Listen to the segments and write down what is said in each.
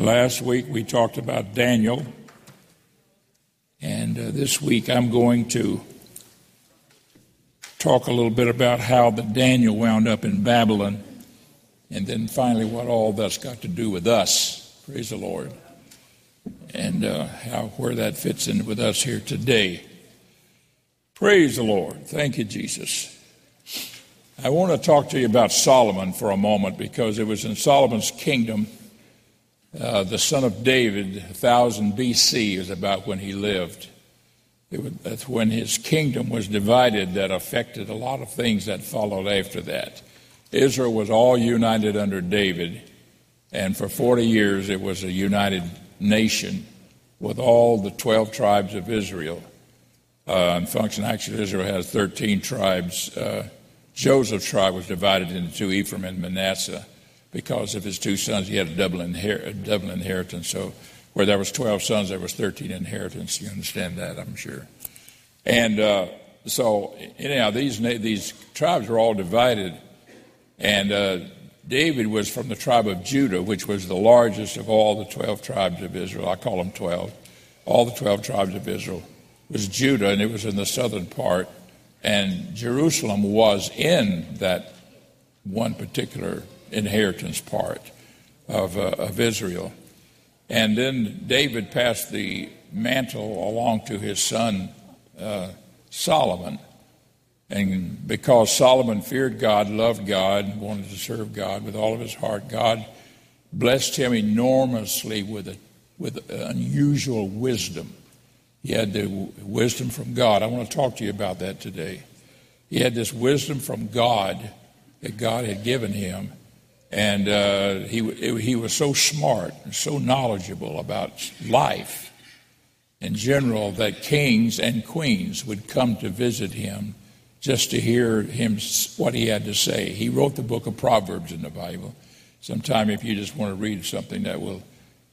Last week we talked about Daniel, and uh, this week I'm going to talk a little bit about how the Daniel wound up in Babylon, and then finally what all that's got to do with us. Praise the Lord, and uh, how where that fits in with us here today. Praise the Lord. Thank you, Jesus. I want to talk to you about Solomon for a moment because it was in Solomon's kingdom uh, the son of David, 1000 BC is about when he lived. Was, that's when his kingdom was divided that affected a lot of things that followed after that. Israel was all united under David, and for 40 years it was a united nation with all the 12 tribes of Israel. Uh, in function, actually, Israel has 13 tribes. Uh, Joseph's tribe was divided into two Ephraim and Manasseh because of his two sons. He had a double, inher- a double inheritance. So where there was 12 sons, there was 13 inheritance. You understand that, I'm sure. And uh, so anyhow, these, these tribes were all divided. And uh, David was from the tribe of Judah, which was the largest of all the 12 tribes of Israel. I call them 12. All the 12 tribes of Israel was Judah, and it was in the southern part. And Jerusalem was in that one particular inheritance part of, uh, of Israel. And then David passed the mantle along to his son uh, Solomon. And because Solomon feared God, loved God, and wanted to serve God with all of his heart, God blessed him enormously with, a, with unusual wisdom. He had the wisdom from God. I want to talk to you about that today. He had this wisdom from God that God had given him. And uh, he, he was so smart and so knowledgeable about life in general that kings and queens would come to visit him just to hear him what he had to say. He wrote the book of Proverbs in the Bible. Sometime, if you just want to read something that will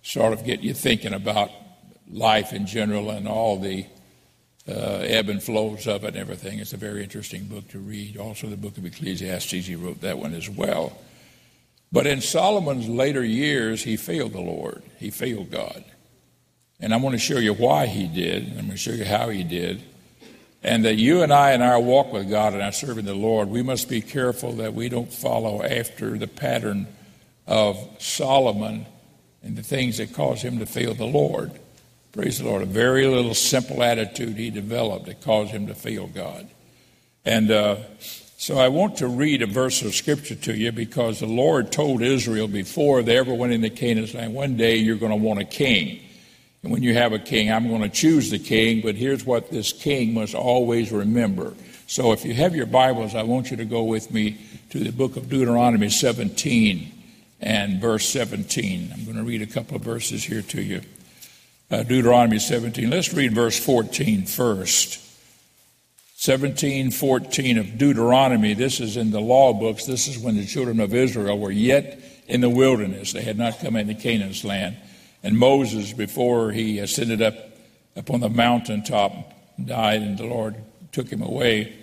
sort of get you thinking about life in general and all the uh, ebb and flows of it and everything, it's a very interesting book to read. Also, the book of Ecclesiastes, he wrote that one as well. But in Solomon's later years, he failed the Lord. He failed God. And I want to show you why he did. I'm going to show you how he did. And that you and I, in our walk with God and our serving the Lord, we must be careful that we don't follow after the pattern of Solomon and the things that caused him to fail the Lord. Praise the Lord. A very little simple attitude he developed that caused him to fail God. And uh, so I want to read a verse of scripture to you because the Lord told Israel before they ever went into Canaan's land, one day you're going to want a king. And when you have a king, I'm going to choose the king, but here's what this king must always remember. So if you have your Bibles, I want you to go with me to the book of Deuteronomy 17 and verse 17. I'm going to read a couple of verses here to you. Uh, Deuteronomy 17. Let's read verse 14 first. 1714 of Deuteronomy. This is in the law books. This is when the children of Israel were yet in the wilderness. They had not come into Canaan's land. And Moses, before he ascended up upon the mountaintop, died, and the Lord took him away.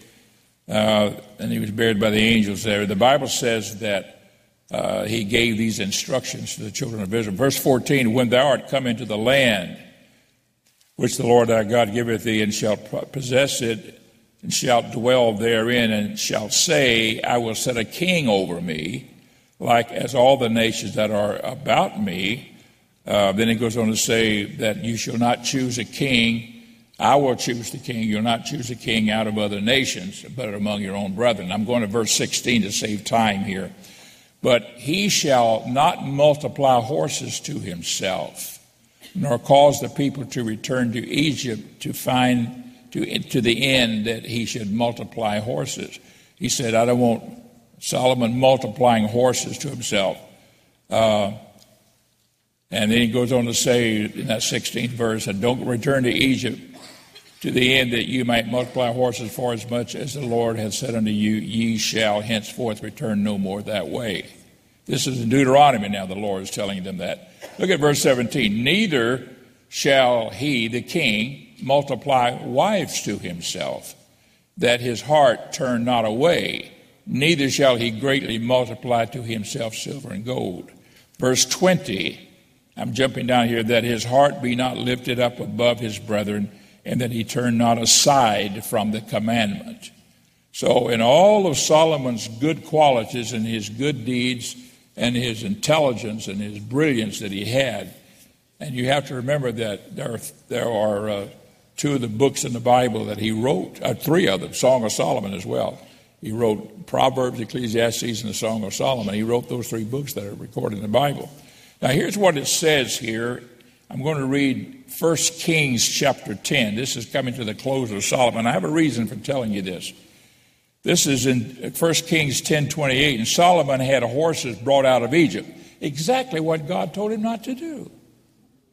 Uh, and he was buried by the angels there. The Bible says that uh, he gave these instructions to the children of Israel. Verse 14 When thou art come into the land which the Lord thy God giveth thee, and shalt possess it, and shalt dwell therein, and shalt say, I will set a king over me, like as all the nations that are about me. Uh, then it goes on to say that you shall not choose a king. I will choose the king. You'll not choose a king out of other nations, but among your own brethren. I'm going to verse 16 to save time here. But he shall not multiply horses to himself, nor cause the people to return to Egypt to find to, to the end that he should multiply horses. He said, I don't want Solomon multiplying horses to himself. Uh, and then he goes on to say in that 16th verse, and don't return to Egypt to the end that you might multiply horses for as much as the Lord has said unto you, ye shall henceforth return no more that way. This is in Deuteronomy now, the Lord is telling them that. Look at verse 17. Neither shall he, the king, multiply wives to himself, that his heart turn not away, neither shall he greatly multiply to himself silver and gold. Verse 20 I'm jumping down here, that his heart be not lifted up above his brethren, and that he turn not aside from the commandment. So, in all of Solomon's good qualities and his good deeds and his intelligence and his brilliance that he had, and you have to remember that there there are uh, two of the books in the Bible that he wrote, uh, three of them, Song of Solomon as well. He wrote Proverbs, Ecclesiastes, and the Song of Solomon. He wrote those three books that are recorded in the Bible. Now, here's what it says here. I'm going to read 1 Kings chapter 10. This is coming to the close of Solomon. I have a reason for telling you this. This is in 1 Kings 10 28. And Solomon had horses brought out of Egypt. Exactly what God told him not to do.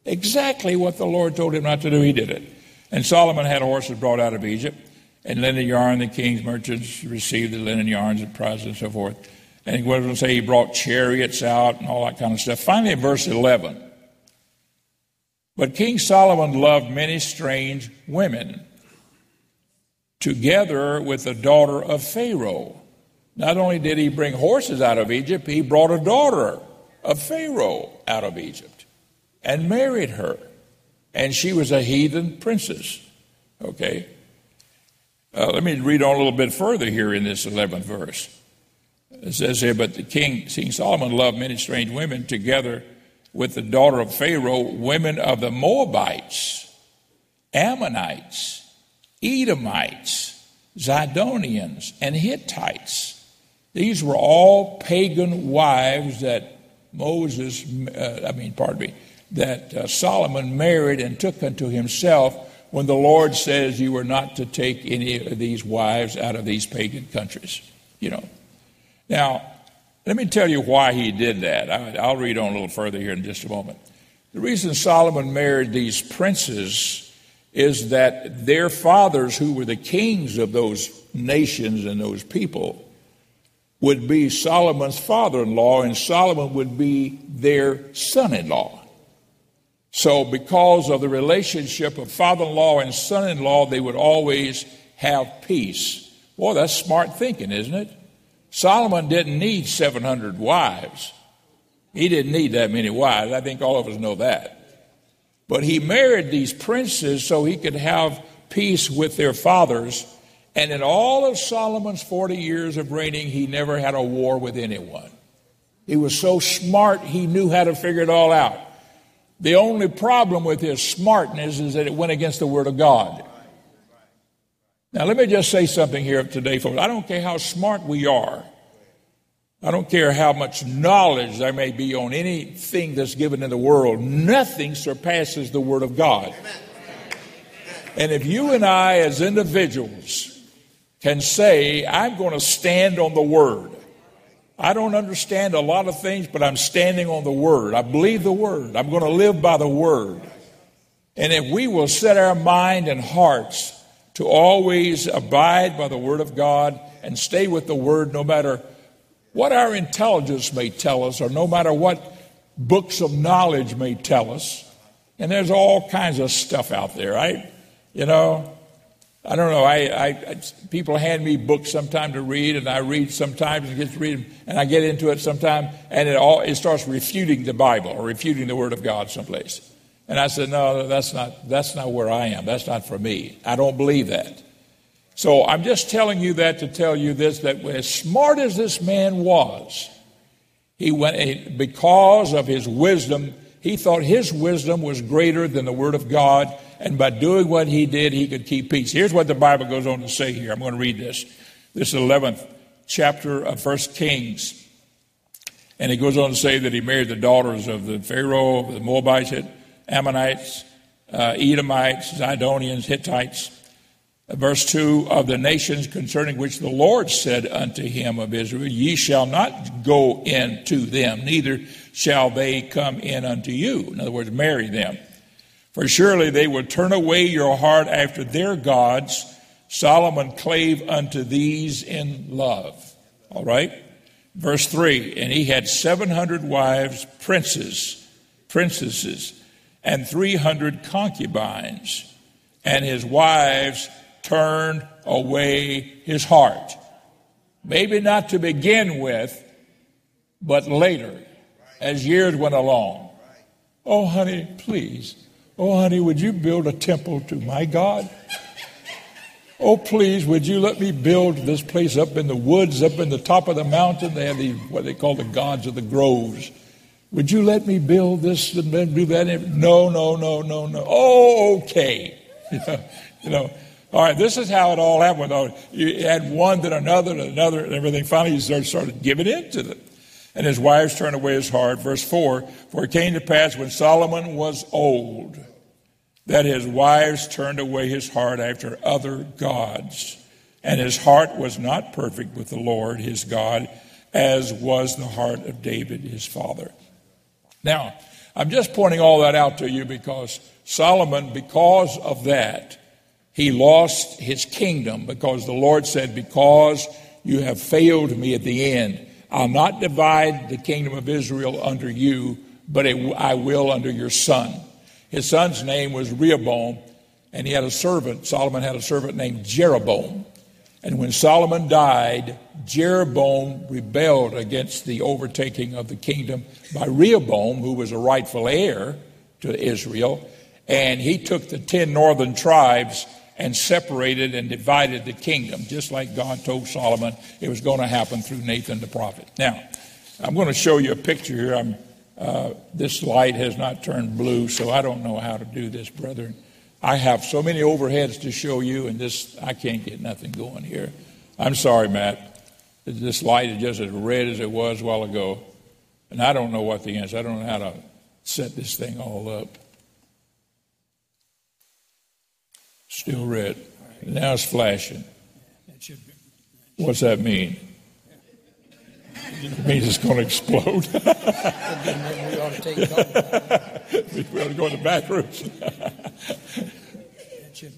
Exactly what the Lord told him not to do, he did it. And Solomon had horses brought out of Egypt, and linen yarn, the king's merchants received the linen yarns and prizes and so forth. And he on to say he brought chariots out and all that kind of stuff. Finally, in verse 11, but King Solomon loved many strange women together with the daughter of Pharaoh. Not only did he bring horses out of Egypt, he brought a daughter of Pharaoh out of Egypt and married her. And she was a heathen princess. Okay? Uh, let me read on a little bit further here in this 11th verse. It says here, But the king, King Solomon loved many strange women together with the daughter of Pharaoh, women of the Moabites, Ammonites, Edomites, Zidonians, and Hittites. These were all pagan wives that Moses, uh, I mean, pardon me, that uh, Solomon married and took unto himself when the Lord says you are not to take any of these wives out of these pagan countries. You know. Now, let me tell you why he did that. I'll read on a little further here in just a moment. The reason Solomon married these princes is that their fathers, who were the kings of those nations and those people, would be Solomon's father in law, and Solomon would be their son in law. So, because of the relationship of father in law and son in law, they would always have peace. Boy, that's smart thinking, isn't it? Solomon didn't need 700 wives. He didn't need that many wives. I think all of us know that. But he married these princes so he could have peace with their fathers. And in all of Solomon's 40 years of reigning, he never had a war with anyone. He was so smart, he knew how to figure it all out. The only problem with his smartness is that it went against the Word of God. Now, let me just say something here today, folks. I don't care how smart we are. I don't care how much knowledge there may be on anything that's given in the world, nothing surpasses the Word of God. And if you and I, as individuals, can say, I'm going to stand on the Word, I don't understand a lot of things, but I'm standing on the Word. I believe the Word. I'm going to live by the Word. And if we will set our mind and hearts to always abide by the Word of God and stay with the Word no matter what our intelligence may tell us, or no matter what books of knowledge may tell us. And there's all kinds of stuff out there, right? You know, I don't know. I, I, people hand me books sometimes to read, and I read sometimes and get to read and I get into it sometimes, and it all it starts refuting the Bible or refuting the Word of God someplace. And I said, no, that's not that's not where I am. That's not for me. I don't believe that. So I'm just telling you that to tell you this that as smart as this man was, he went because of his wisdom, he thought his wisdom was greater than the word of God, and by doing what he did, he could keep peace. Here's what the Bible goes on to say here. I'm going to read this. This is 11th chapter of First Kings. And he goes on to say that he married the daughters of the Pharaoh, the Moabites, Ammonites, uh, Edomites, Zidonians, Hittites verse 2 of the nations concerning which the Lord said unto him of Israel, Ye shall not go in to them, neither shall they come in unto you. In other words, marry them. For surely they will turn away your heart after their gods. Solomon clave unto these in love. All right? Verse 3 And he had 700 wives, princes, princesses, and 300 concubines, and his wives turned away his heart. Maybe not to begin with, but later, as years went along. Oh, honey, please. Oh, honey, would you build a temple to my God? Oh, please, would you let me build this place up in the woods, up in the top of the mountain? They have these, what they call the gods of the groves. Would you let me build this and then do that? No, no, no, no, no. Oh, okay. you know, all right, this is how it all happened. Oh, you had one, then another, then another, and everything. Finally, he started giving in to them. And his wives turned away his heart. Verse 4 For it came to pass when Solomon was old that his wives turned away his heart after other gods, and his heart was not perfect with the Lord his God, as was the heart of David his father. Now, I'm just pointing all that out to you because Solomon, because of that, he lost his kingdom because the Lord said, Because you have failed me at the end, I'll not divide the kingdom of Israel under you, but it, I will under your son. His son's name was Rehoboam, and he had a servant. Solomon had a servant named Jeroboam. And when Solomon died, Jeroboam rebelled against the overtaking of the kingdom by Rehoboam, who was a rightful heir to Israel. And he took the ten northern tribes and separated and divided the kingdom, just like God told Solomon it was going to happen through Nathan the prophet. Now, I'm going to show you a picture here. I'm uh, this light has not turned blue, so I don't know how to do this, brethren. I have so many overheads to show you, and this I can't get nothing going here. I'm sorry, Matt. This light is just as red as it was a while ago, and I don't know what the answer. I don't know how to set this thing all up. Still red. Now it's flashing. What's that mean? It means it's going to explode. we ought to take we ought to go in the back rooms.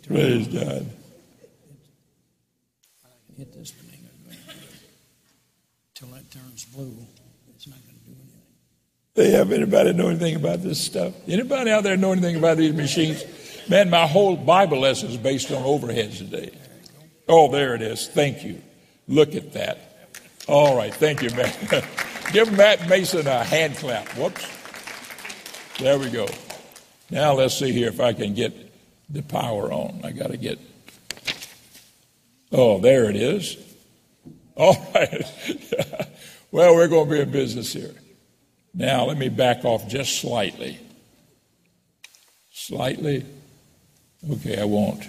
Praise God. hit this thing until it turns blue. It's not going to do anything. They have anybody know anything about this stuff? Anybody out there know anything about these machines? Man, my whole Bible lesson is based on overheads today. Oh, there it is. Thank you. Look at that. All right. Thank you, Matt. Give Matt Mason a hand clap. Whoops. There we go. Now let's see here if I can get the power on. I got to get. Oh, there it is. All right. well, we're going to be in business here. Now, let me back off just slightly. Slightly? Okay, I won't.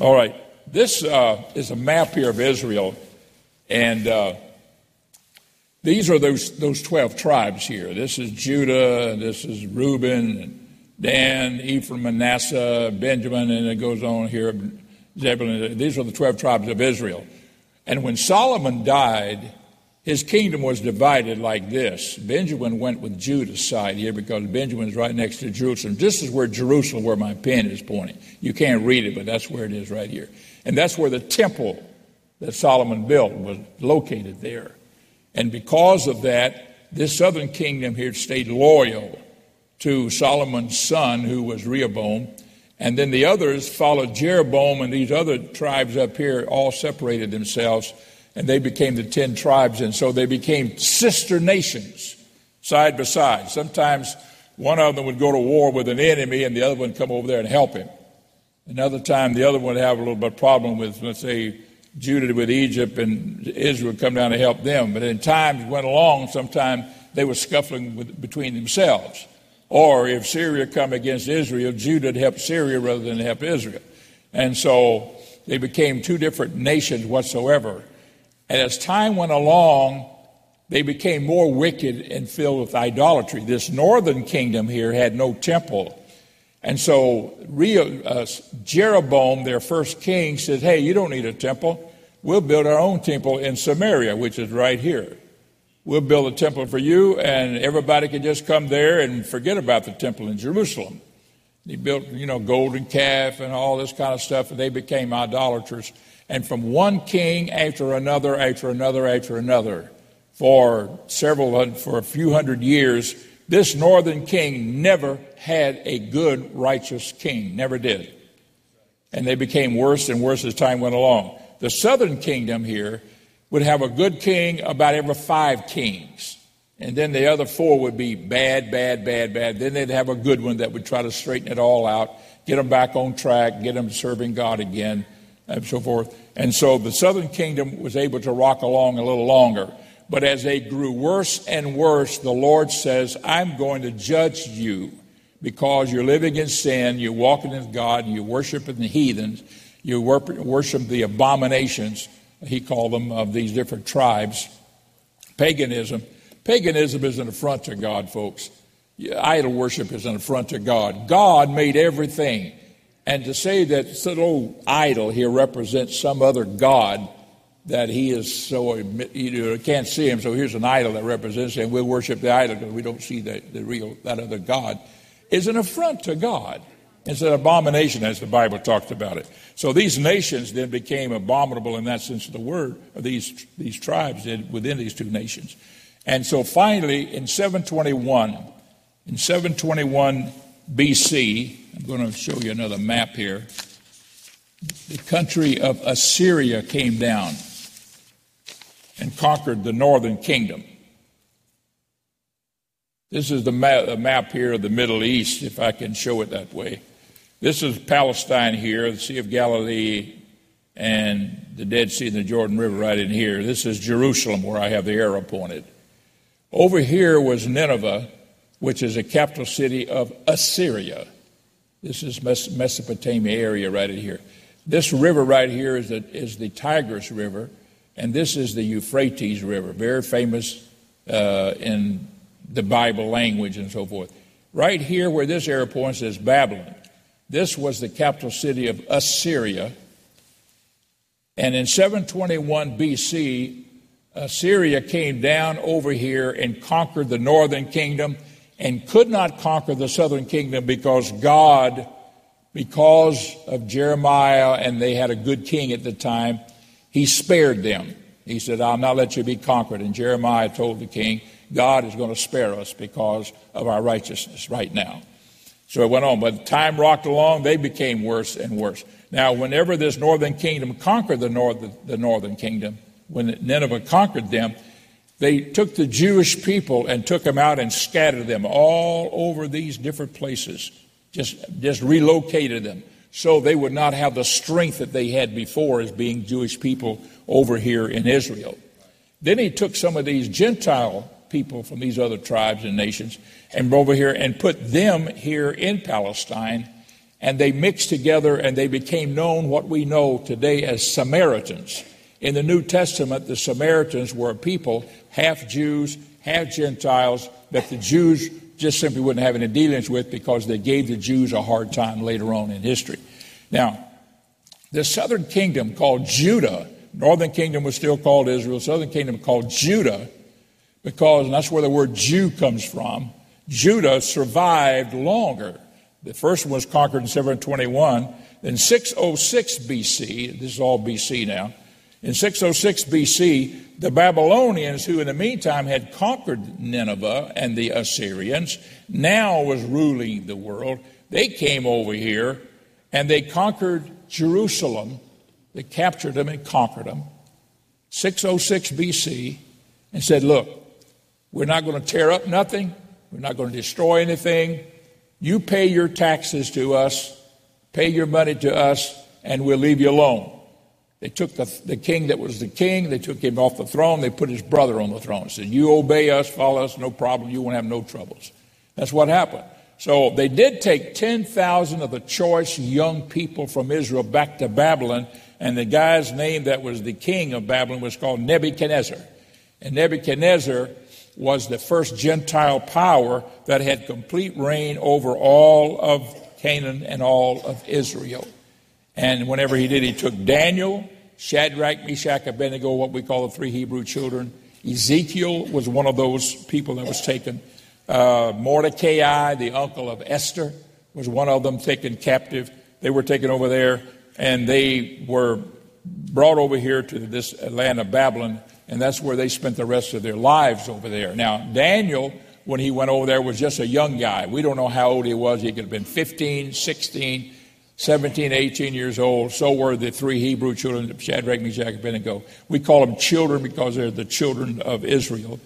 All right. This uh, is a map here of Israel and uh, these are those, those 12 tribes here. This is Judah, this is Reuben, Dan, Ephraim, Manasseh, Benjamin, and it goes on here, Zebulun. These are the 12 tribes of Israel. And when Solomon died, his kingdom was divided like this. Benjamin went with Judah's side here because Benjamin is right next to Jerusalem. This is where Jerusalem, where my pen is pointing. You can't read it, but that's where it is right here. And that's where the temple that Solomon built was located there. And because of that, this southern kingdom here stayed loyal to Solomon's son, who was Rehoboam. And then the others followed Jeroboam, and these other tribes up here all separated themselves, and they became the ten tribes. And so they became sister nations, side by side. Sometimes one of them would go to war with an enemy, and the other one would come over there and help him. Another time, the other one would have a little bit of problem with, let's say, Judah with Egypt and Israel come down to help them. But in times went along, sometimes they were scuffling with, between themselves. Or if Syria come against Israel, Judah help Syria rather than help Israel. And so they became two different nations whatsoever. And as time went along, they became more wicked and filled with idolatry. This northern kingdom here had no temple. And so uh, Jeroboam, their first king, says, Hey, you don't need a temple. We'll build our own temple in Samaria, which is right here. We'll build a temple for you, and everybody can just come there and forget about the temple in Jerusalem. He built, you know, golden calf and all this kind of stuff, and they became idolaters. And from one king after another, after another, after another, for several, for a few hundred years, this northern king never had a good, righteous king, never did. And they became worse and worse as time went along. The southern kingdom here would have a good king about every five kings. And then the other four would be bad, bad, bad, bad. Then they'd have a good one that would try to straighten it all out, get them back on track, get them serving God again, and so forth. And so the southern kingdom was able to rock along a little longer. But as they grew worse and worse, the Lord says, I'm going to judge you because you're living in sin, you're walking in God, and you're worshiping the heathens, you worship the abominations, he called them, of these different tribes. Paganism. Paganism is an affront to God, folks. Idol worship is an affront to God. God made everything. And to say that some old idol here represents some other God that he is so, you can't see him, so here's an idol that represents him. We'll worship the idol because we don't see the, the real, that other God, is an affront to God. It's an abomination as the Bible talks about it. So these nations then became abominable in that sense of the word, or these, these tribes did within these two nations. And so finally, in 721, in 721 BC, I'm going to show you another map here. The country of Assyria came down and conquered the northern kingdom. This is the map, map here of the Middle East, if I can show it that way. This is Palestine here, the Sea of Galilee, and the Dead Sea and the Jordan River right in here. This is Jerusalem, where I have the arrow pointed. Over here was Nineveh, which is a capital city of Assyria. This is Mesopotamia area right in here. This river right here is the, is the Tigris River, and this is the Euphrates River, very famous uh, in the Bible language and so forth. Right here, where this arrow points, is Babylon. This was the capital city of Assyria. And in 721 BC, Assyria came down over here and conquered the northern kingdom and could not conquer the southern kingdom because God, because of Jeremiah, and they had a good king at the time, he spared them. He said, I'll not let you be conquered. And Jeremiah told the king, God is going to spare us because of our righteousness right now. So it went on. But time rocked along, they became worse and worse. Now, whenever this northern kingdom conquered the, north, the northern kingdom, when Nineveh conquered them, they took the Jewish people and took them out and scattered them all over these different places, just, just relocated them so they would not have the strength that they had before as being Jewish people over here in Israel. Then he took some of these Gentile people from these other tribes and nations and over here and put them here in Palestine. And they mixed together and they became known what we know today as Samaritans. In the New Testament, the Samaritans were a people, half Jews, half Gentiles, that the Jews just simply wouldn't have any dealings with because they gave the Jews a hard time later on in history. Now, the southern kingdom called Judah, northern kingdom was still called Israel, southern kingdom called Judah, because, and that's where the word Jew comes from, Judah survived longer. The first one was conquered in 721. Then 606 BC, this is all BC now, in 606 BC, the Babylonians, who in the meantime had conquered Nineveh and the Assyrians, now was ruling the world. They came over here and they conquered Jerusalem. They captured them and conquered them. 606 BC and said, Look, we're not going to tear up nothing. We're not going to destroy anything. You pay your taxes to us, pay your money to us, and we'll leave you alone. They took the, the king that was the king, they took him off the throne, they put his brother on the throne. Said, You obey us, follow us, no problem, you won't have no troubles. That's what happened. So they did take 10,000 of the choice young people from Israel back to Babylon, and the guy's name that was the king of Babylon was called Nebuchadnezzar. And Nebuchadnezzar was the first Gentile power that had complete reign over all of Canaan and all of Israel. And whenever he did, he took Daniel, Shadrach, Meshach, Abednego, what we call the three Hebrew children. Ezekiel was one of those people that was taken. Uh, Mordecai, the uncle of Esther, was one of them taken captive. They were taken over there, and they were brought over here to this land of Babylon and that's where they spent the rest of their lives over there. Now, Daniel, when he went over there, was just a young guy. We don't know how old he was. He could have been 15, 16, 17, 18 years old. So were the three Hebrew children, of Shadrach, Meshach, and Abednego. We call them children because they're the children of Israel.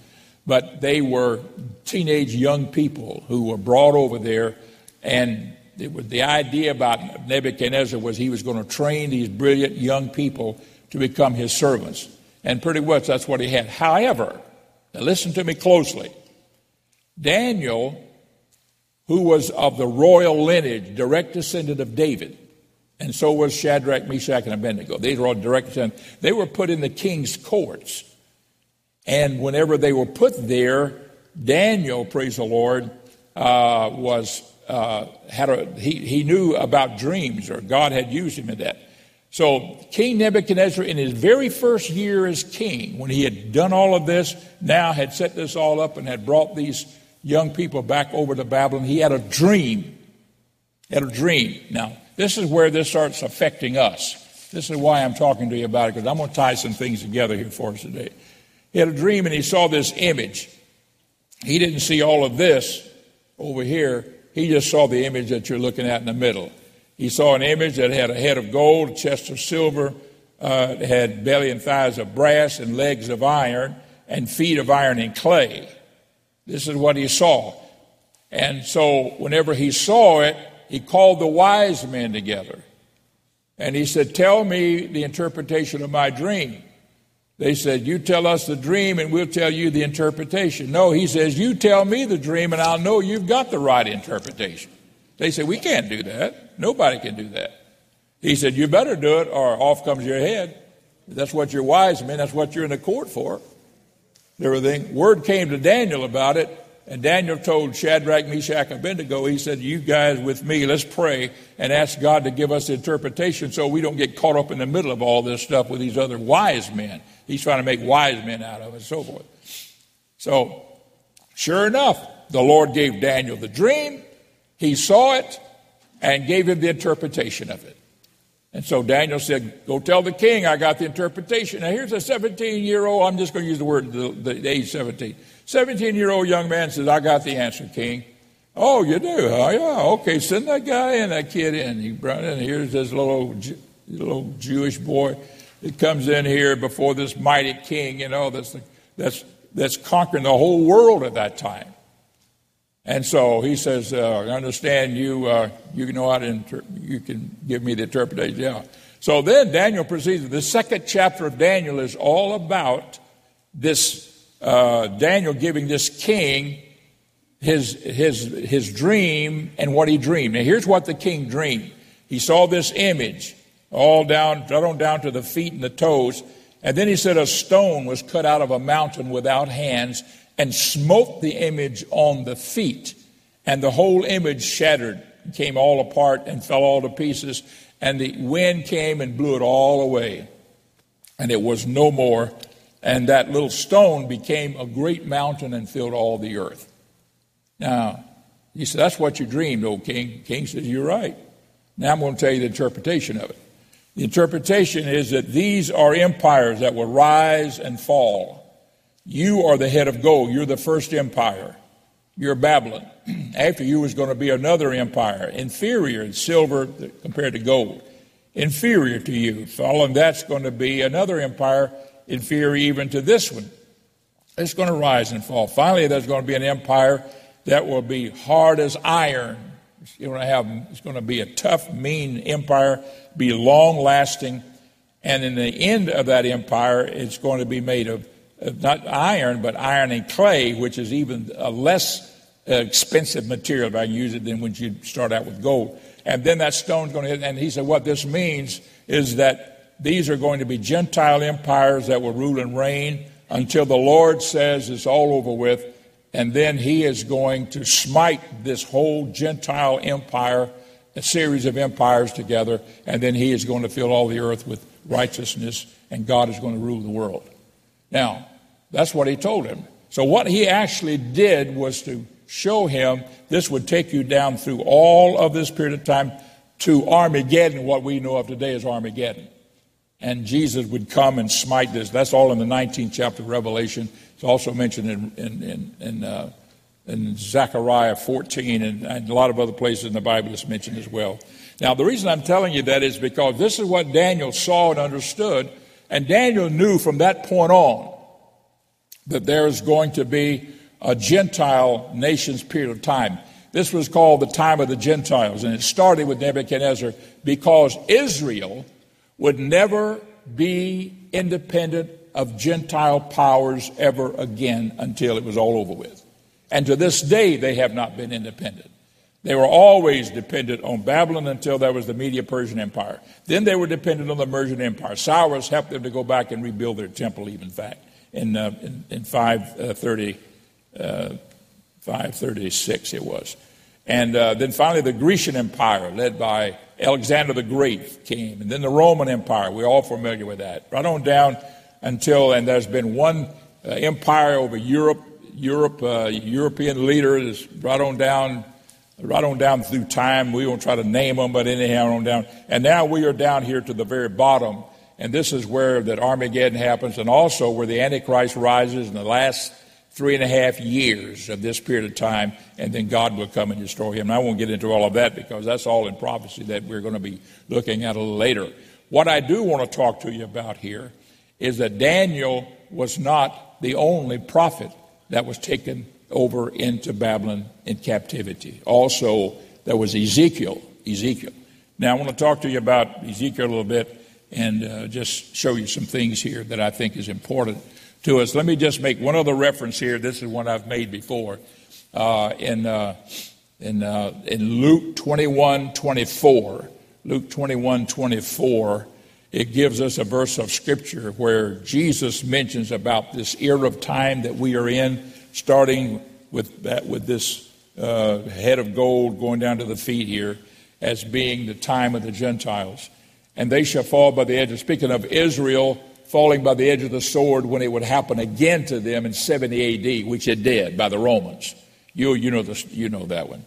but they were teenage young people who were brought over there. And the idea about Nebuchadnezzar was he was going to train these brilliant young people to become his servants. And pretty much that's what he had. However, now listen to me closely. Daniel, who was of the royal lineage, direct descendant of David, and so was Shadrach, Meshach, and Abednego. These were all direct descendants. They were put in the king's courts. And whenever they were put there, Daniel, praise the Lord, uh, was uh, had a he, he knew about dreams, or God had used him in that. So King Nebuchadnezzar, in his very first year as king, when he had done all of this, now had set this all up and had brought these young people back over to Babylon, he had a dream. He had a dream. Now, this is where this starts affecting us. This is why I'm talking to you about it, because I'm going to tie some things together here for us today. He had a dream and he saw this image. He didn't see all of this over here. He just saw the image that you're looking at in the middle. He saw an image that had a head of gold, a chest of silver, uh, had belly and thighs of brass, and legs of iron, and feet of iron and clay. This is what he saw. And so, whenever he saw it, he called the wise men together. And he said, Tell me the interpretation of my dream. They said, You tell us the dream and we'll tell you the interpretation. No, he says, You tell me the dream and I'll know you've got the right interpretation. They said, We can't do that. Nobody can do that. He said, You better do it or off comes your head. That's what you're wise men, that's what you're in the court for. Everything. Word came to Daniel about it, and Daniel told Shadrach, Meshach, and Abednego, he said, You guys with me, let's pray and ask God to give us interpretation so we don't get caught up in the middle of all this stuff with these other wise men. He's trying to make wise men out of it and so forth. So, sure enough, the Lord gave Daniel the dream. He saw it and gave him the interpretation of it. And so Daniel said, Go tell the king I got the interpretation. Now, here's a 17 year old, I'm just going to use the word, the, the age 17. 17 year old young man says, I got the answer, king. Oh, you do? Oh, yeah. Okay, send that guy and that kid in. He brought in. Here's this little, little Jewish boy that comes in here before this mighty king, you know, that's, that's, that's conquering the whole world at that time. And so he says, uh, I understand you, uh, you know how to, inter- you can give me the interpretation. Yeah. So then Daniel proceeds. The second chapter of Daniel is all about this, uh, Daniel giving this king his, his, his dream and what he dreamed. Now here's what the king dreamed. He saw this image all down, right down to the feet and the toes. And then he said a stone was cut out of a mountain without hands and smote the image on the feet. And the whole image shattered, came all apart, and fell all to pieces. And the wind came and blew it all away. And it was no more. And that little stone became a great mountain and filled all the earth. Now, he said, That's what you dreamed, O king. King says, You're right. Now I'm going to tell you the interpretation of it. The interpretation is that these are empires that will rise and fall. You are the head of gold. You're the first empire. You're Babylon. After you is going to be another empire, inferior in silver compared to gold, inferior to you. Following that's going to be another empire inferior even to this one. It's going to rise and fall. Finally, there's going to be an empire that will be hard as iron. It's going to, have, it's going to be a tough, mean empire, be long lasting, and in the end of that empire, it's going to be made of not iron, but iron and clay, which is even a less uh, expensive material, if I can use it, than when you start out with gold. And then that stone's going to hit. And he said, what this means is that these are going to be Gentile empires that will rule and reign until the Lord says it's all over with. And then he is going to smite this whole Gentile empire, a series of empires together. And then he is going to fill all the earth with righteousness, and God is going to rule the world. Now, that's what he told him. So, what he actually did was to show him this would take you down through all of this period of time to Armageddon, what we know of today as Armageddon. And Jesus would come and smite this. That's all in the 19th chapter of Revelation. It's also mentioned in, in, in, in, uh, in Zechariah 14 and, and a lot of other places in the Bible it's mentioned as well. Now, the reason I'm telling you that is because this is what Daniel saw and understood and Daniel knew from that point on that there's going to be a Gentile nation's period of time. This was called the time of the Gentiles, and it started with Nebuchadnezzar because Israel would never be independent of Gentile powers ever again until it was all over with. And to this day, they have not been independent. They were always dependent on Babylon until there was the Media Persian Empire. Then they were dependent on the Persian Empire. Cyrus helped them to go back and rebuild their temple, even fact, in, uh, in, in 530, uh, 536 it was. And uh, then finally, the Grecian Empire, led by Alexander the Great, came. And then the Roman Empire, we're all familiar with that. Right on down until, and there's been one uh, empire over Europe, Europe, uh, European leaders, right on down right on down through time. We won't try to name them, but anyhow, on down. And now we are down here to the very bottom, and this is where that Armageddon happens, and also where the Antichrist rises in the last three and a half years of this period of time, and then God will come and destroy him. And I won't get into all of that because that's all in prophecy that we're going to be looking at a little later. What I do want to talk to you about here is that Daniel was not the only prophet that was taken over into Babylon in captivity. Also, there was Ezekiel. Ezekiel. Now, I want to talk to you about Ezekiel a little bit and uh, just show you some things here that I think is important to us. Let me just make one other reference here. This is one I've made before. Uh, in, uh, in, uh, in Luke 21 24, Luke 21 24, it gives us a verse of scripture where Jesus mentions about this era of time that we are in starting with that with this uh, head of gold going down to the feet here as being the time of the Gentiles. And they shall fall by the edge of, speaking of Israel falling by the edge of the sword when it would happen again to them in 70 AD, which it did by the Romans. You, you, know, this, you know that one.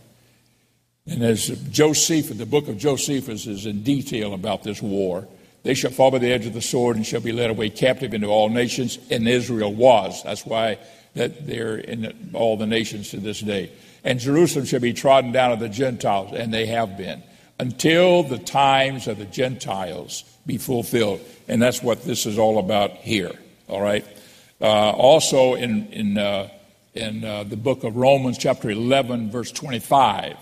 And as Josephus, the book of Josephus is in detail about this war. They shall fall by the edge of the sword and shall be led away captive into all nations, and Israel was. That's why that they're in all the nations to this day. And Jerusalem shall be trodden down of the Gentiles, and they have been, until the times of the Gentiles be fulfilled. And that's what this is all about here. All right. Uh, also in in uh, in uh, the book of Romans, chapter 11, verse 25,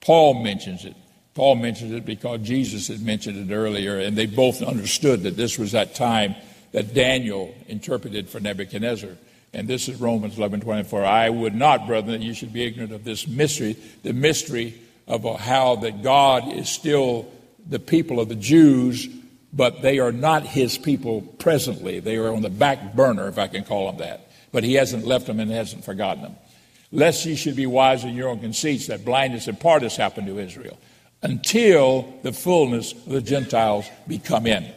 Paul mentions it. Paul mentions it because Jesus had mentioned it earlier, and they both understood that this was that time that Daniel interpreted for Nebuchadnezzar. And this is Romans 11 24. I would not, brethren, that you should be ignorant of this mystery, the mystery of how that God is still the people of the Jews, but they are not his people presently. They are on the back burner, if I can call them that. But he hasn't left them and hasn't forgotten them. Lest ye should be wise in your own conceits, that blindness in part has happened to Israel, until the fullness of the Gentiles be come in.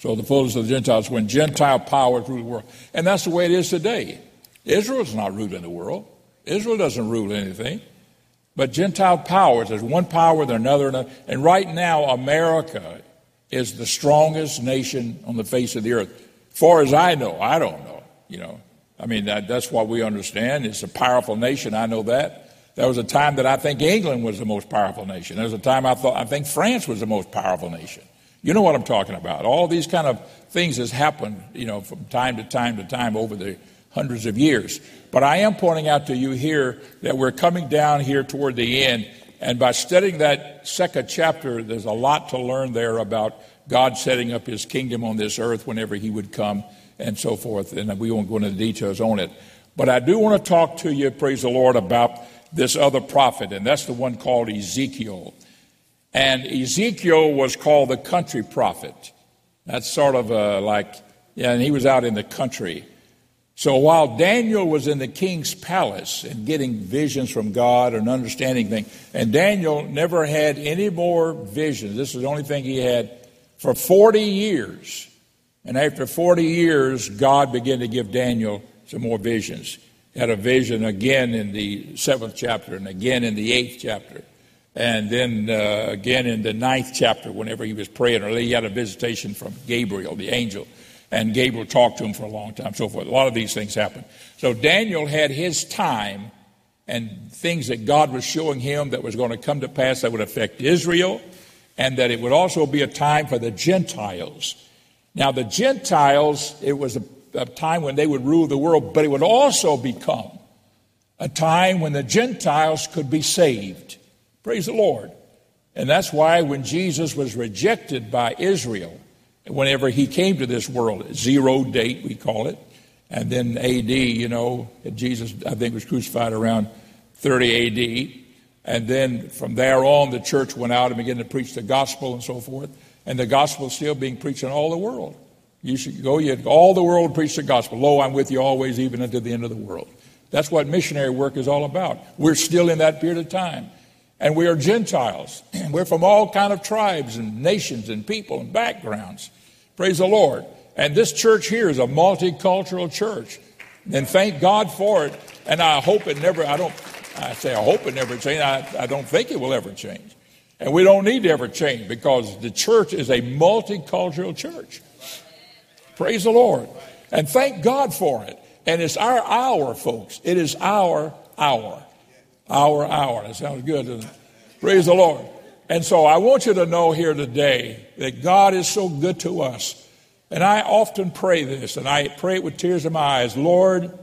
So the fullness of the Gentiles, when Gentile powers rule the world. And that's the way it is today. Israel's not ruling the world. Israel doesn't rule anything. But Gentile powers, there's one power, there's another, another. And right now, America is the strongest nation on the face of the earth. Far as I know, I don't know, you know. I mean, that, that's what we understand. It's a powerful nation. I know that. There was a time that I think England was the most powerful nation. There was a time I thought I think France was the most powerful nation. You know what I'm talking about. All these kind of things has happened, you know, from time to time to time over the hundreds of years. But I am pointing out to you here that we're coming down here toward the end. And by studying that second chapter, there's a lot to learn there about God setting up his kingdom on this earth whenever he would come and so forth. And we won't go into the details on it. But I do want to talk to you, praise the Lord, about this other prophet, and that's the one called Ezekiel. And Ezekiel was called the country prophet. That's sort of uh, like, yeah, and he was out in the country. So while Daniel was in the king's palace and getting visions from God and understanding things, and Daniel never had any more visions, this is the only thing he had for 40 years. And after 40 years, God began to give Daniel some more visions. He had a vision again in the seventh chapter and again in the eighth chapter. And then uh, again in the ninth chapter, whenever he was praying, or he had a visitation from Gabriel, the angel, and Gabriel talked to him for a long time, so forth. A lot of these things happened. So Daniel had his time and things that God was showing him that was going to come to pass that would affect Israel, and that it would also be a time for the Gentiles. Now, the Gentiles, it was a a time when they would rule the world, but it would also become a time when the Gentiles could be saved. Praise the Lord. And that's why when Jesus was rejected by Israel, whenever he came to this world, zero date, we call it, and then AD, you know, Jesus, I think, was crucified around 30 AD. And then from there on, the church went out and began to preach the gospel and so forth. And the gospel is still being preached in all the world. You should go, you all the world preach the gospel. Lo, I'm with you always, even unto the end of the world. That's what missionary work is all about. We're still in that period of time. And we are Gentiles. We're from all kind of tribes and nations and people and backgrounds. Praise the Lord. And this church here is a multicultural church. And thank God for it. And I hope it never, I don't, I say I hope it never changes. I, I don't think it will ever change. And we don't need to ever change because the church is a multicultural church. Praise the Lord. And thank God for it. And it's our hour, folks. It is our hour. Our hour. That sounds good, Praise the Lord. And so I want you to know here today that God is so good to us. And I often pray this, and I pray it with tears in my eyes Lord,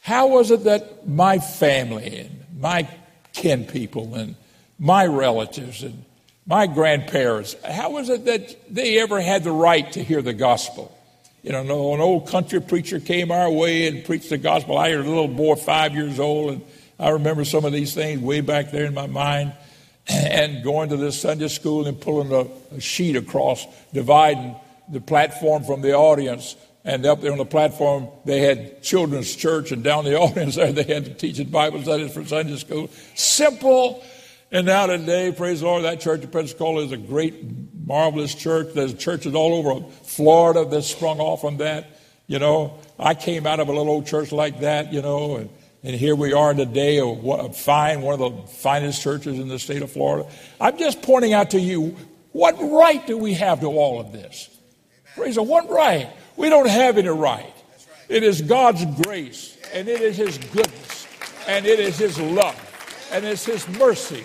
how was it that my family and my kin people and my relatives and my grandparents, how was it that they ever had the right to hear the gospel? You know, an old country preacher came our way and preached the gospel. I was a little boy, five years old, and I remember some of these things way back there in my mind. And going to this Sunday school and pulling a, a sheet across, dividing the platform from the audience and up there on the platform, they had children's church, and down the audience there, they had to teach it Bible studies for Sunday school. Simple. And now today, praise the Lord, that church of Pensacola is a great, marvelous church. There's churches all over Florida that sprung off from that. You know, I came out of a little old church like that, you know, and, and here we are today, a, a fine, one of the finest churches in the state of Florida. I'm just pointing out to you, what right do we have to all of this? Praise the What right? We don't have any right. It is God's grace, and it is His goodness, and it is His love, and it's His mercy.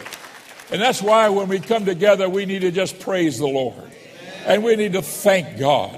And that's why when we come together, we need to just praise the Lord. And we need to thank God.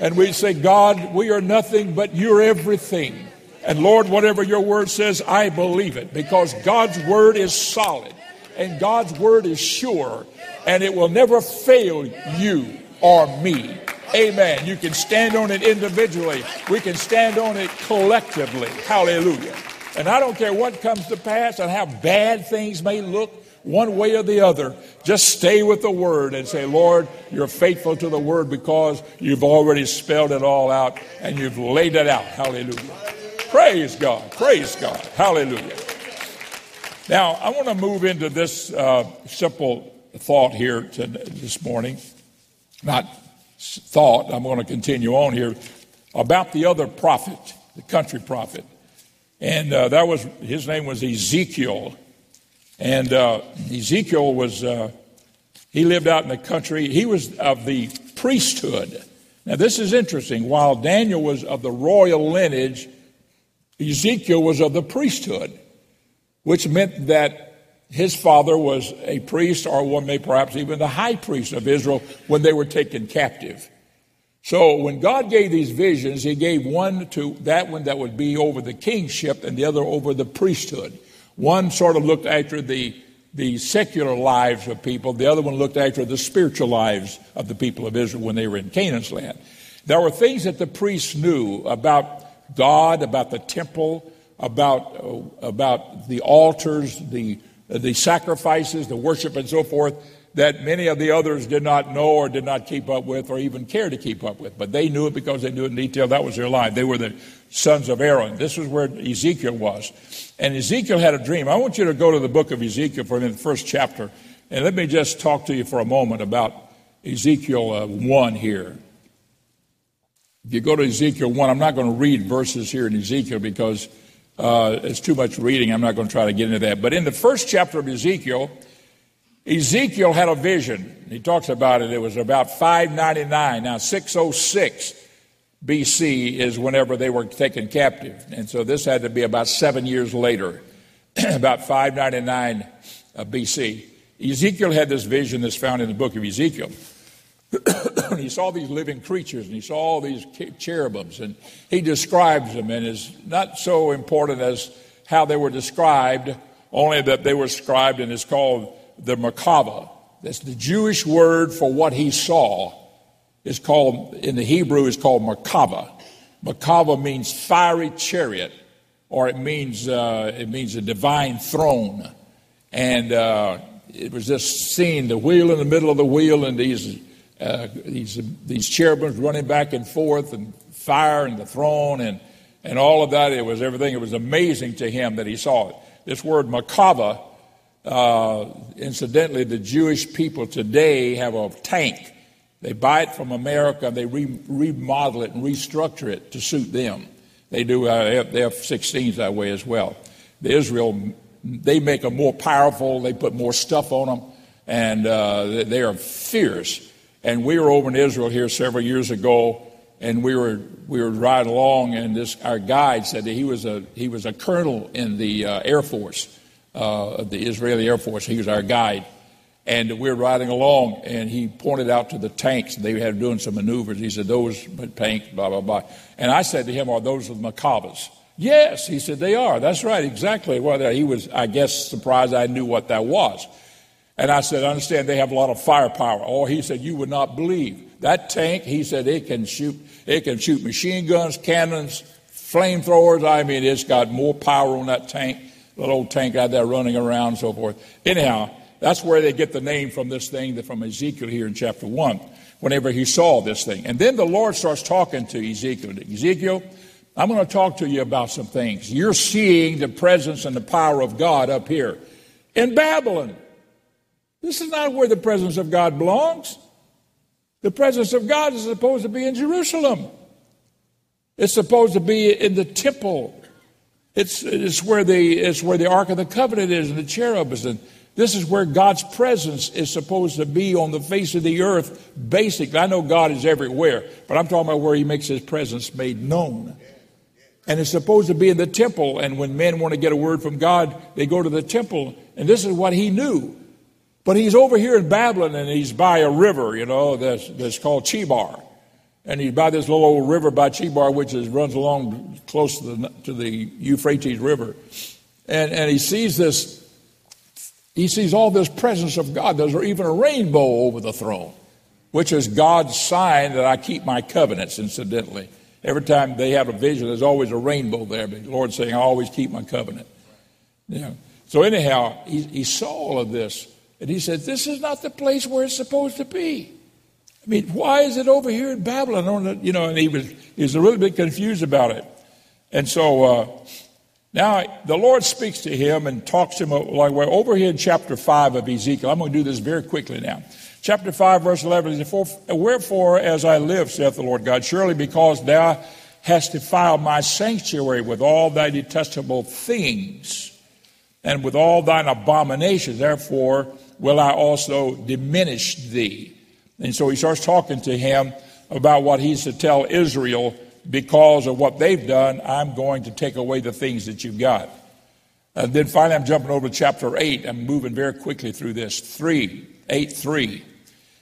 And we say, God, we are nothing, but you're everything. And Lord, whatever your word says, I believe it because God's word is solid and God's word is sure and it will never fail you or me. Amen. You can stand on it individually. We can stand on it collectively. Hallelujah. And I don't care what comes to pass and how bad things may look one way or the other. Just stay with the word and say, Lord, you're faithful to the word because you've already spelled it all out and you've laid it out. Hallelujah. Praise God. Praise God. Hallelujah. Now, I want to move into this uh, simple thought here to, this morning. Not thought, I'm going to continue on here, about the other prophet, the country prophet. And uh, that was, his name was Ezekiel. And uh, Ezekiel was, uh, he lived out in the country. He was of the priesthood. Now, this is interesting. While Daniel was of the royal lineage, Ezekiel was of the priesthood, which meant that his father was a priest, or one may perhaps even the high priest of Israel when they were taken captive. So when God gave these visions, he gave one to that one that would be over the kingship and the other over the priesthood. One sort of looked after the, the secular lives of people, the other one looked after the spiritual lives of the people of Israel when they were in Canaan's land. There were things that the priests knew about God, about the temple, about, uh, about the altars, the the sacrifices, the worship, and so forth that many of the others did not know or did not keep up with or even care to keep up with. But they knew it because they knew it in detail. That was their life. They were the sons of Aaron. This is where Ezekiel was. And Ezekiel had a dream. I want you to go to the book of Ezekiel for the first chapter. And let me just talk to you for a moment about Ezekiel uh, 1 here. If you go to Ezekiel 1, I'm not going to read verses here in Ezekiel because uh, it's too much reading. I'm not going to try to get into that. But in the first chapter of Ezekiel, Ezekiel had a vision. He talks about it. It was about 599. Now, 606 BC is whenever they were taken captive. And so this had to be about seven years later, about 599 uh, BC. Ezekiel had this vision that's found in the book of Ezekiel. he saw these living creatures and he saw all these cherubims and he describes them and is not so important as how they were described, only that they were described and it's called the Merkava. That's the Jewish word for what he saw. Is called in the Hebrew is called Merkava. Merkava means fiery chariot, or it means uh, it means a divine throne. And uh, it was just seeing the wheel in the middle of the wheel and these uh, these these cherubims running back and forth and fire and the throne and and all of that. It was everything. It was amazing to him that he saw it. This word Merkava uh, incidentally, the Jewish people today have a tank. They buy it from America and they re- remodel it and restructure it to suit them. They do uh, they have 16s that way as well. The Israel, they make them more powerful. They put more stuff on them, and uh, they are fierce. And we were over in Israel here several years ago, and we were we were riding along, and this our guide said that he was a he was a colonel in the uh, Air Force uh, the Israeli Air Force. He was our guide. And we were riding along, and he pointed out to the tanks. They had doing some maneuvers. He said, Those tanks, blah, blah, blah. And I said to him, Are those the Merkavas? Yes, he said, They are. That's right, exactly. Well, he was, I guess, surprised I knew what that was. And I said, I understand they have a lot of firepower. Oh, he said, You would not believe. That tank, he said, it can shoot, it can shoot machine guns, cannons, flamethrowers. I mean, it's got more power on that tank little old tank out there running around and so forth. Anyhow, that's where they get the name from this thing from Ezekiel here in chapter 1, whenever he saw this thing. And then the Lord starts talking to Ezekiel. Ezekiel, I'm going to talk to you about some things. You're seeing the presence and the power of God up here in Babylon. This is not where the presence of God belongs. The presence of God is supposed to be in Jerusalem. It's supposed to be in the temple it's, it's, where the, it's where the Ark of the Covenant is and the cherubs. And this is where God's presence is supposed to be on the face of the earth, basically. I know God is everywhere, but I'm talking about where He makes His presence made known. And it's supposed to be in the temple. And when men want to get a word from God, they go to the temple. And this is what He knew. But He's over here in Babylon and He's by a river, you know, that's, that's called Chebar and he's by this little old river by Chebar, which is, runs along close to the, to the Euphrates River. And, and he sees this, he sees all this presence of God. There's even a rainbow over the throne, which is God's sign that I keep my covenants, incidentally. Every time they have a vision, there's always a rainbow there. But the Lord's saying, I always keep my covenant. Yeah. So anyhow, he, he saw all of this. And he said, This is not the place where it's supposed to be. I mean, why is it over here in Babylon? You know, and he was, he was a little bit confused about it. And so uh, now the Lord speaks to him and talks to him like we're over here in chapter 5 of Ezekiel. I'm going to do this very quickly now. Chapter 5, verse 11 Wherefore, as I live, saith the Lord God, surely because thou hast defiled my sanctuary with all thy detestable things and with all thine abominations, therefore will I also diminish thee. And so he starts talking to him about what he's to tell Israel because of what they've done. I'm going to take away the things that you've got. And then finally, I'm jumping over to chapter 8. I'm moving very quickly through this. 3, 8, 3.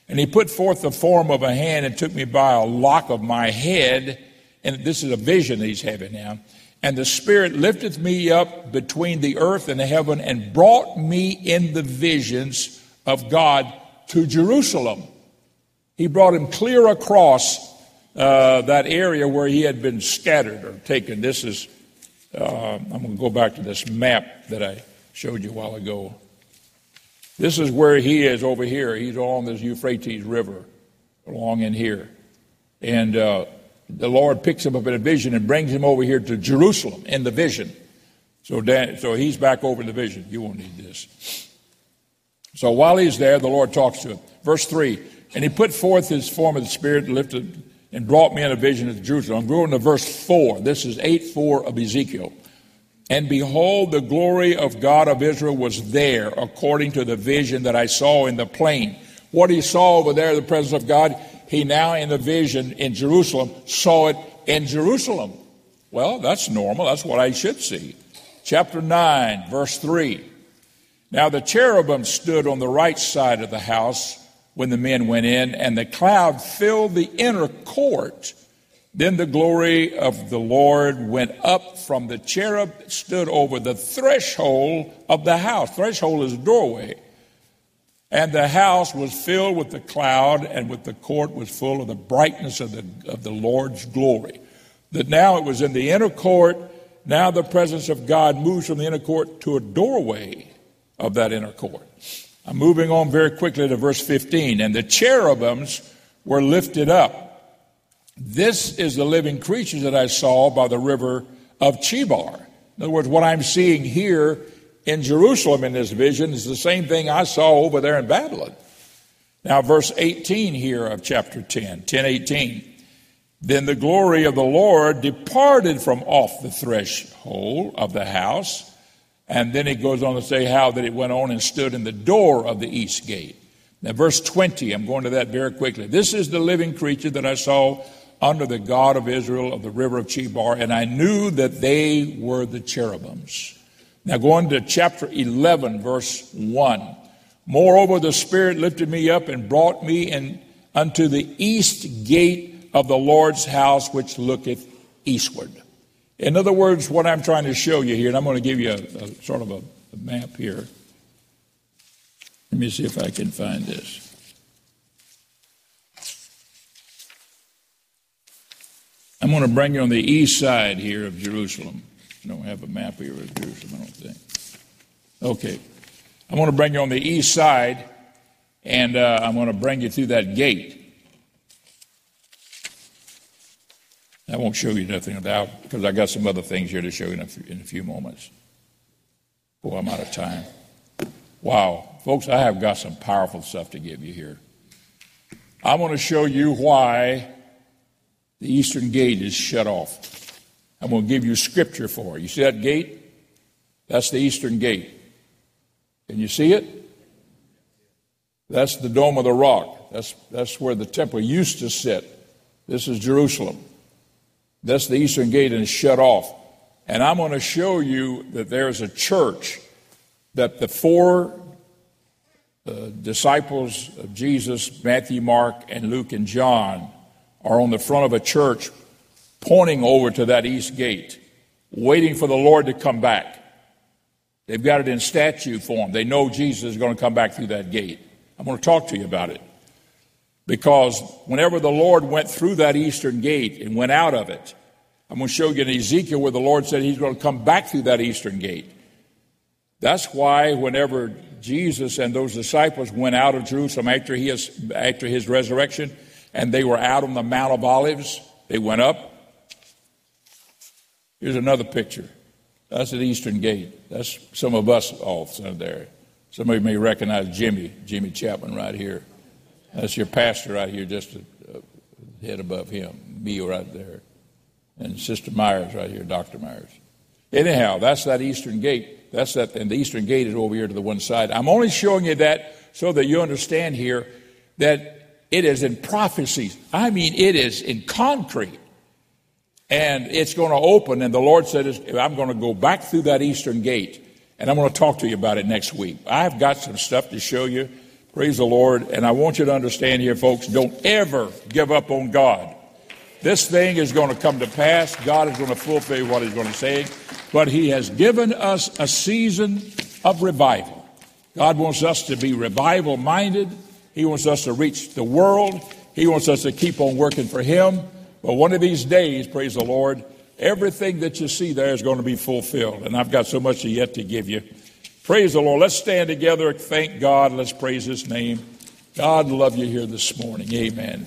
And he put forth the form of a hand and took me by a lock of my head. And this is a vision that he's having now. And the Spirit lifted me up between the earth and the heaven and brought me in the visions of God to Jerusalem. He brought him clear across uh, that area where he had been scattered or taken. This is, uh, I'm going to go back to this map that I showed you a while ago. This is where he is over here. He's along this Euphrates River, along in here. And uh, the Lord picks him up in a vision and brings him over here to Jerusalem in the vision. So, Dan, so he's back over in the vision. You won't need this. So while he's there, the Lord talks to him. Verse 3 and he put forth his form of the Spirit and lifted and brought me in a vision of Jerusalem. I'm going to verse 4. This is 8 4 of Ezekiel. And behold, the glory of God of Israel was there, according to the vision that I saw in the plain. What he saw over there, the presence of God, he now in the vision in Jerusalem saw it in Jerusalem. Well, that's normal. That's what I should see. Chapter 9, verse 3. Now the cherubim stood on the right side of the house when the men went in, and the cloud filled the inner court. Then the glory of the Lord went up from the cherub stood over the threshold of the house. Threshold is a doorway. And the house was filled with the cloud, and with the court was full of the brightness of the, of the Lord's glory. That now it was in the inner court. Now the presence of God moves from the inner court to a doorway of that inner court. I'm moving on very quickly to verse 15. And the cherubims were lifted up. This is the living creatures that I saw by the river of Chebar. In other words, what I'm seeing here in Jerusalem in this vision is the same thing I saw over there in Babylon. Now, verse 18 here of chapter 10, 10 18. Then the glory of the Lord departed from off the threshold of the house and then he goes on to say how that it went on and stood in the door of the east gate. Now, verse 20, I'm going to that very quickly. This is the living creature that I saw under the God of Israel of the river of Chebar, and I knew that they were the cherubims. Now, going to chapter 11, verse 1. Moreover, the Spirit lifted me up and brought me in unto the east gate of the Lord's house, which looketh eastward. In other words, what I'm trying to show you here, and I'm going to give you a, a sort of a, a map here. Let me see if I can find this. I'm going to bring you on the east side here of Jerusalem. Don't have a map here of Jerusalem, I don't think. Okay. I'm going to bring you on the east side, and uh, I'm going to bring you through that gate. I won't show you nothing about because I got some other things here to show you in a few, in a few moments. Boy, I'm out of time. Wow, folks, I have got some powerful stuff to give you here. I want to show you why the eastern gate is shut off. I'm going to give you scripture for. You see that gate? That's the eastern gate. Can you see it? That's the Dome of the Rock. That's, that's where the temple used to sit. This is Jerusalem. That's the eastern gate and it's shut off. And I'm going to show you that there's a church that the four uh, disciples of Jesus, Matthew, Mark, and Luke, and John, are on the front of a church pointing over to that east gate, waiting for the Lord to come back. They've got it in statue form. They know Jesus is going to come back through that gate. I'm going to talk to you about it. Because whenever the Lord went through that eastern gate and went out of it, I'm going to show you in Ezekiel where the Lord said he's going to come back through that eastern gate. That's why whenever Jesus and those disciples went out of Jerusalem after, he after his resurrection and they were out on the Mount of Olives, they went up. Here's another picture. That's the eastern gate. That's some of us all off there. Some of you may recognize Jimmy, Jimmy Chapman right here. That's your pastor right here, just a, a head above him, me right there. And Sister Myers right here, Dr. Myers. Anyhow, that's that eastern gate. That's that, and the eastern gate is over here to the one side. I'm only showing you that so that you understand here that it is in prophecies. I mean, it is in concrete. And it's going to open, and the Lord said, I'm going to go back through that eastern gate, and I'm going to talk to you about it next week. I've got some stuff to show you Praise the Lord. And I want you to understand here, folks, don't ever give up on God. This thing is going to come to pass. God is going to fulfill what He's going to say. But He has given us a season of revival. God wants us to be revival minded. He wants us to reach the world. He wants us to keep on working for Him. But one of these days, praise the Lord, everything that you see there is going to be fulfilled. And I've got so much yet to give you. Praise the Lord. Let's stand together. Thank God. Let's praise His name. God love you here this morning. Amen.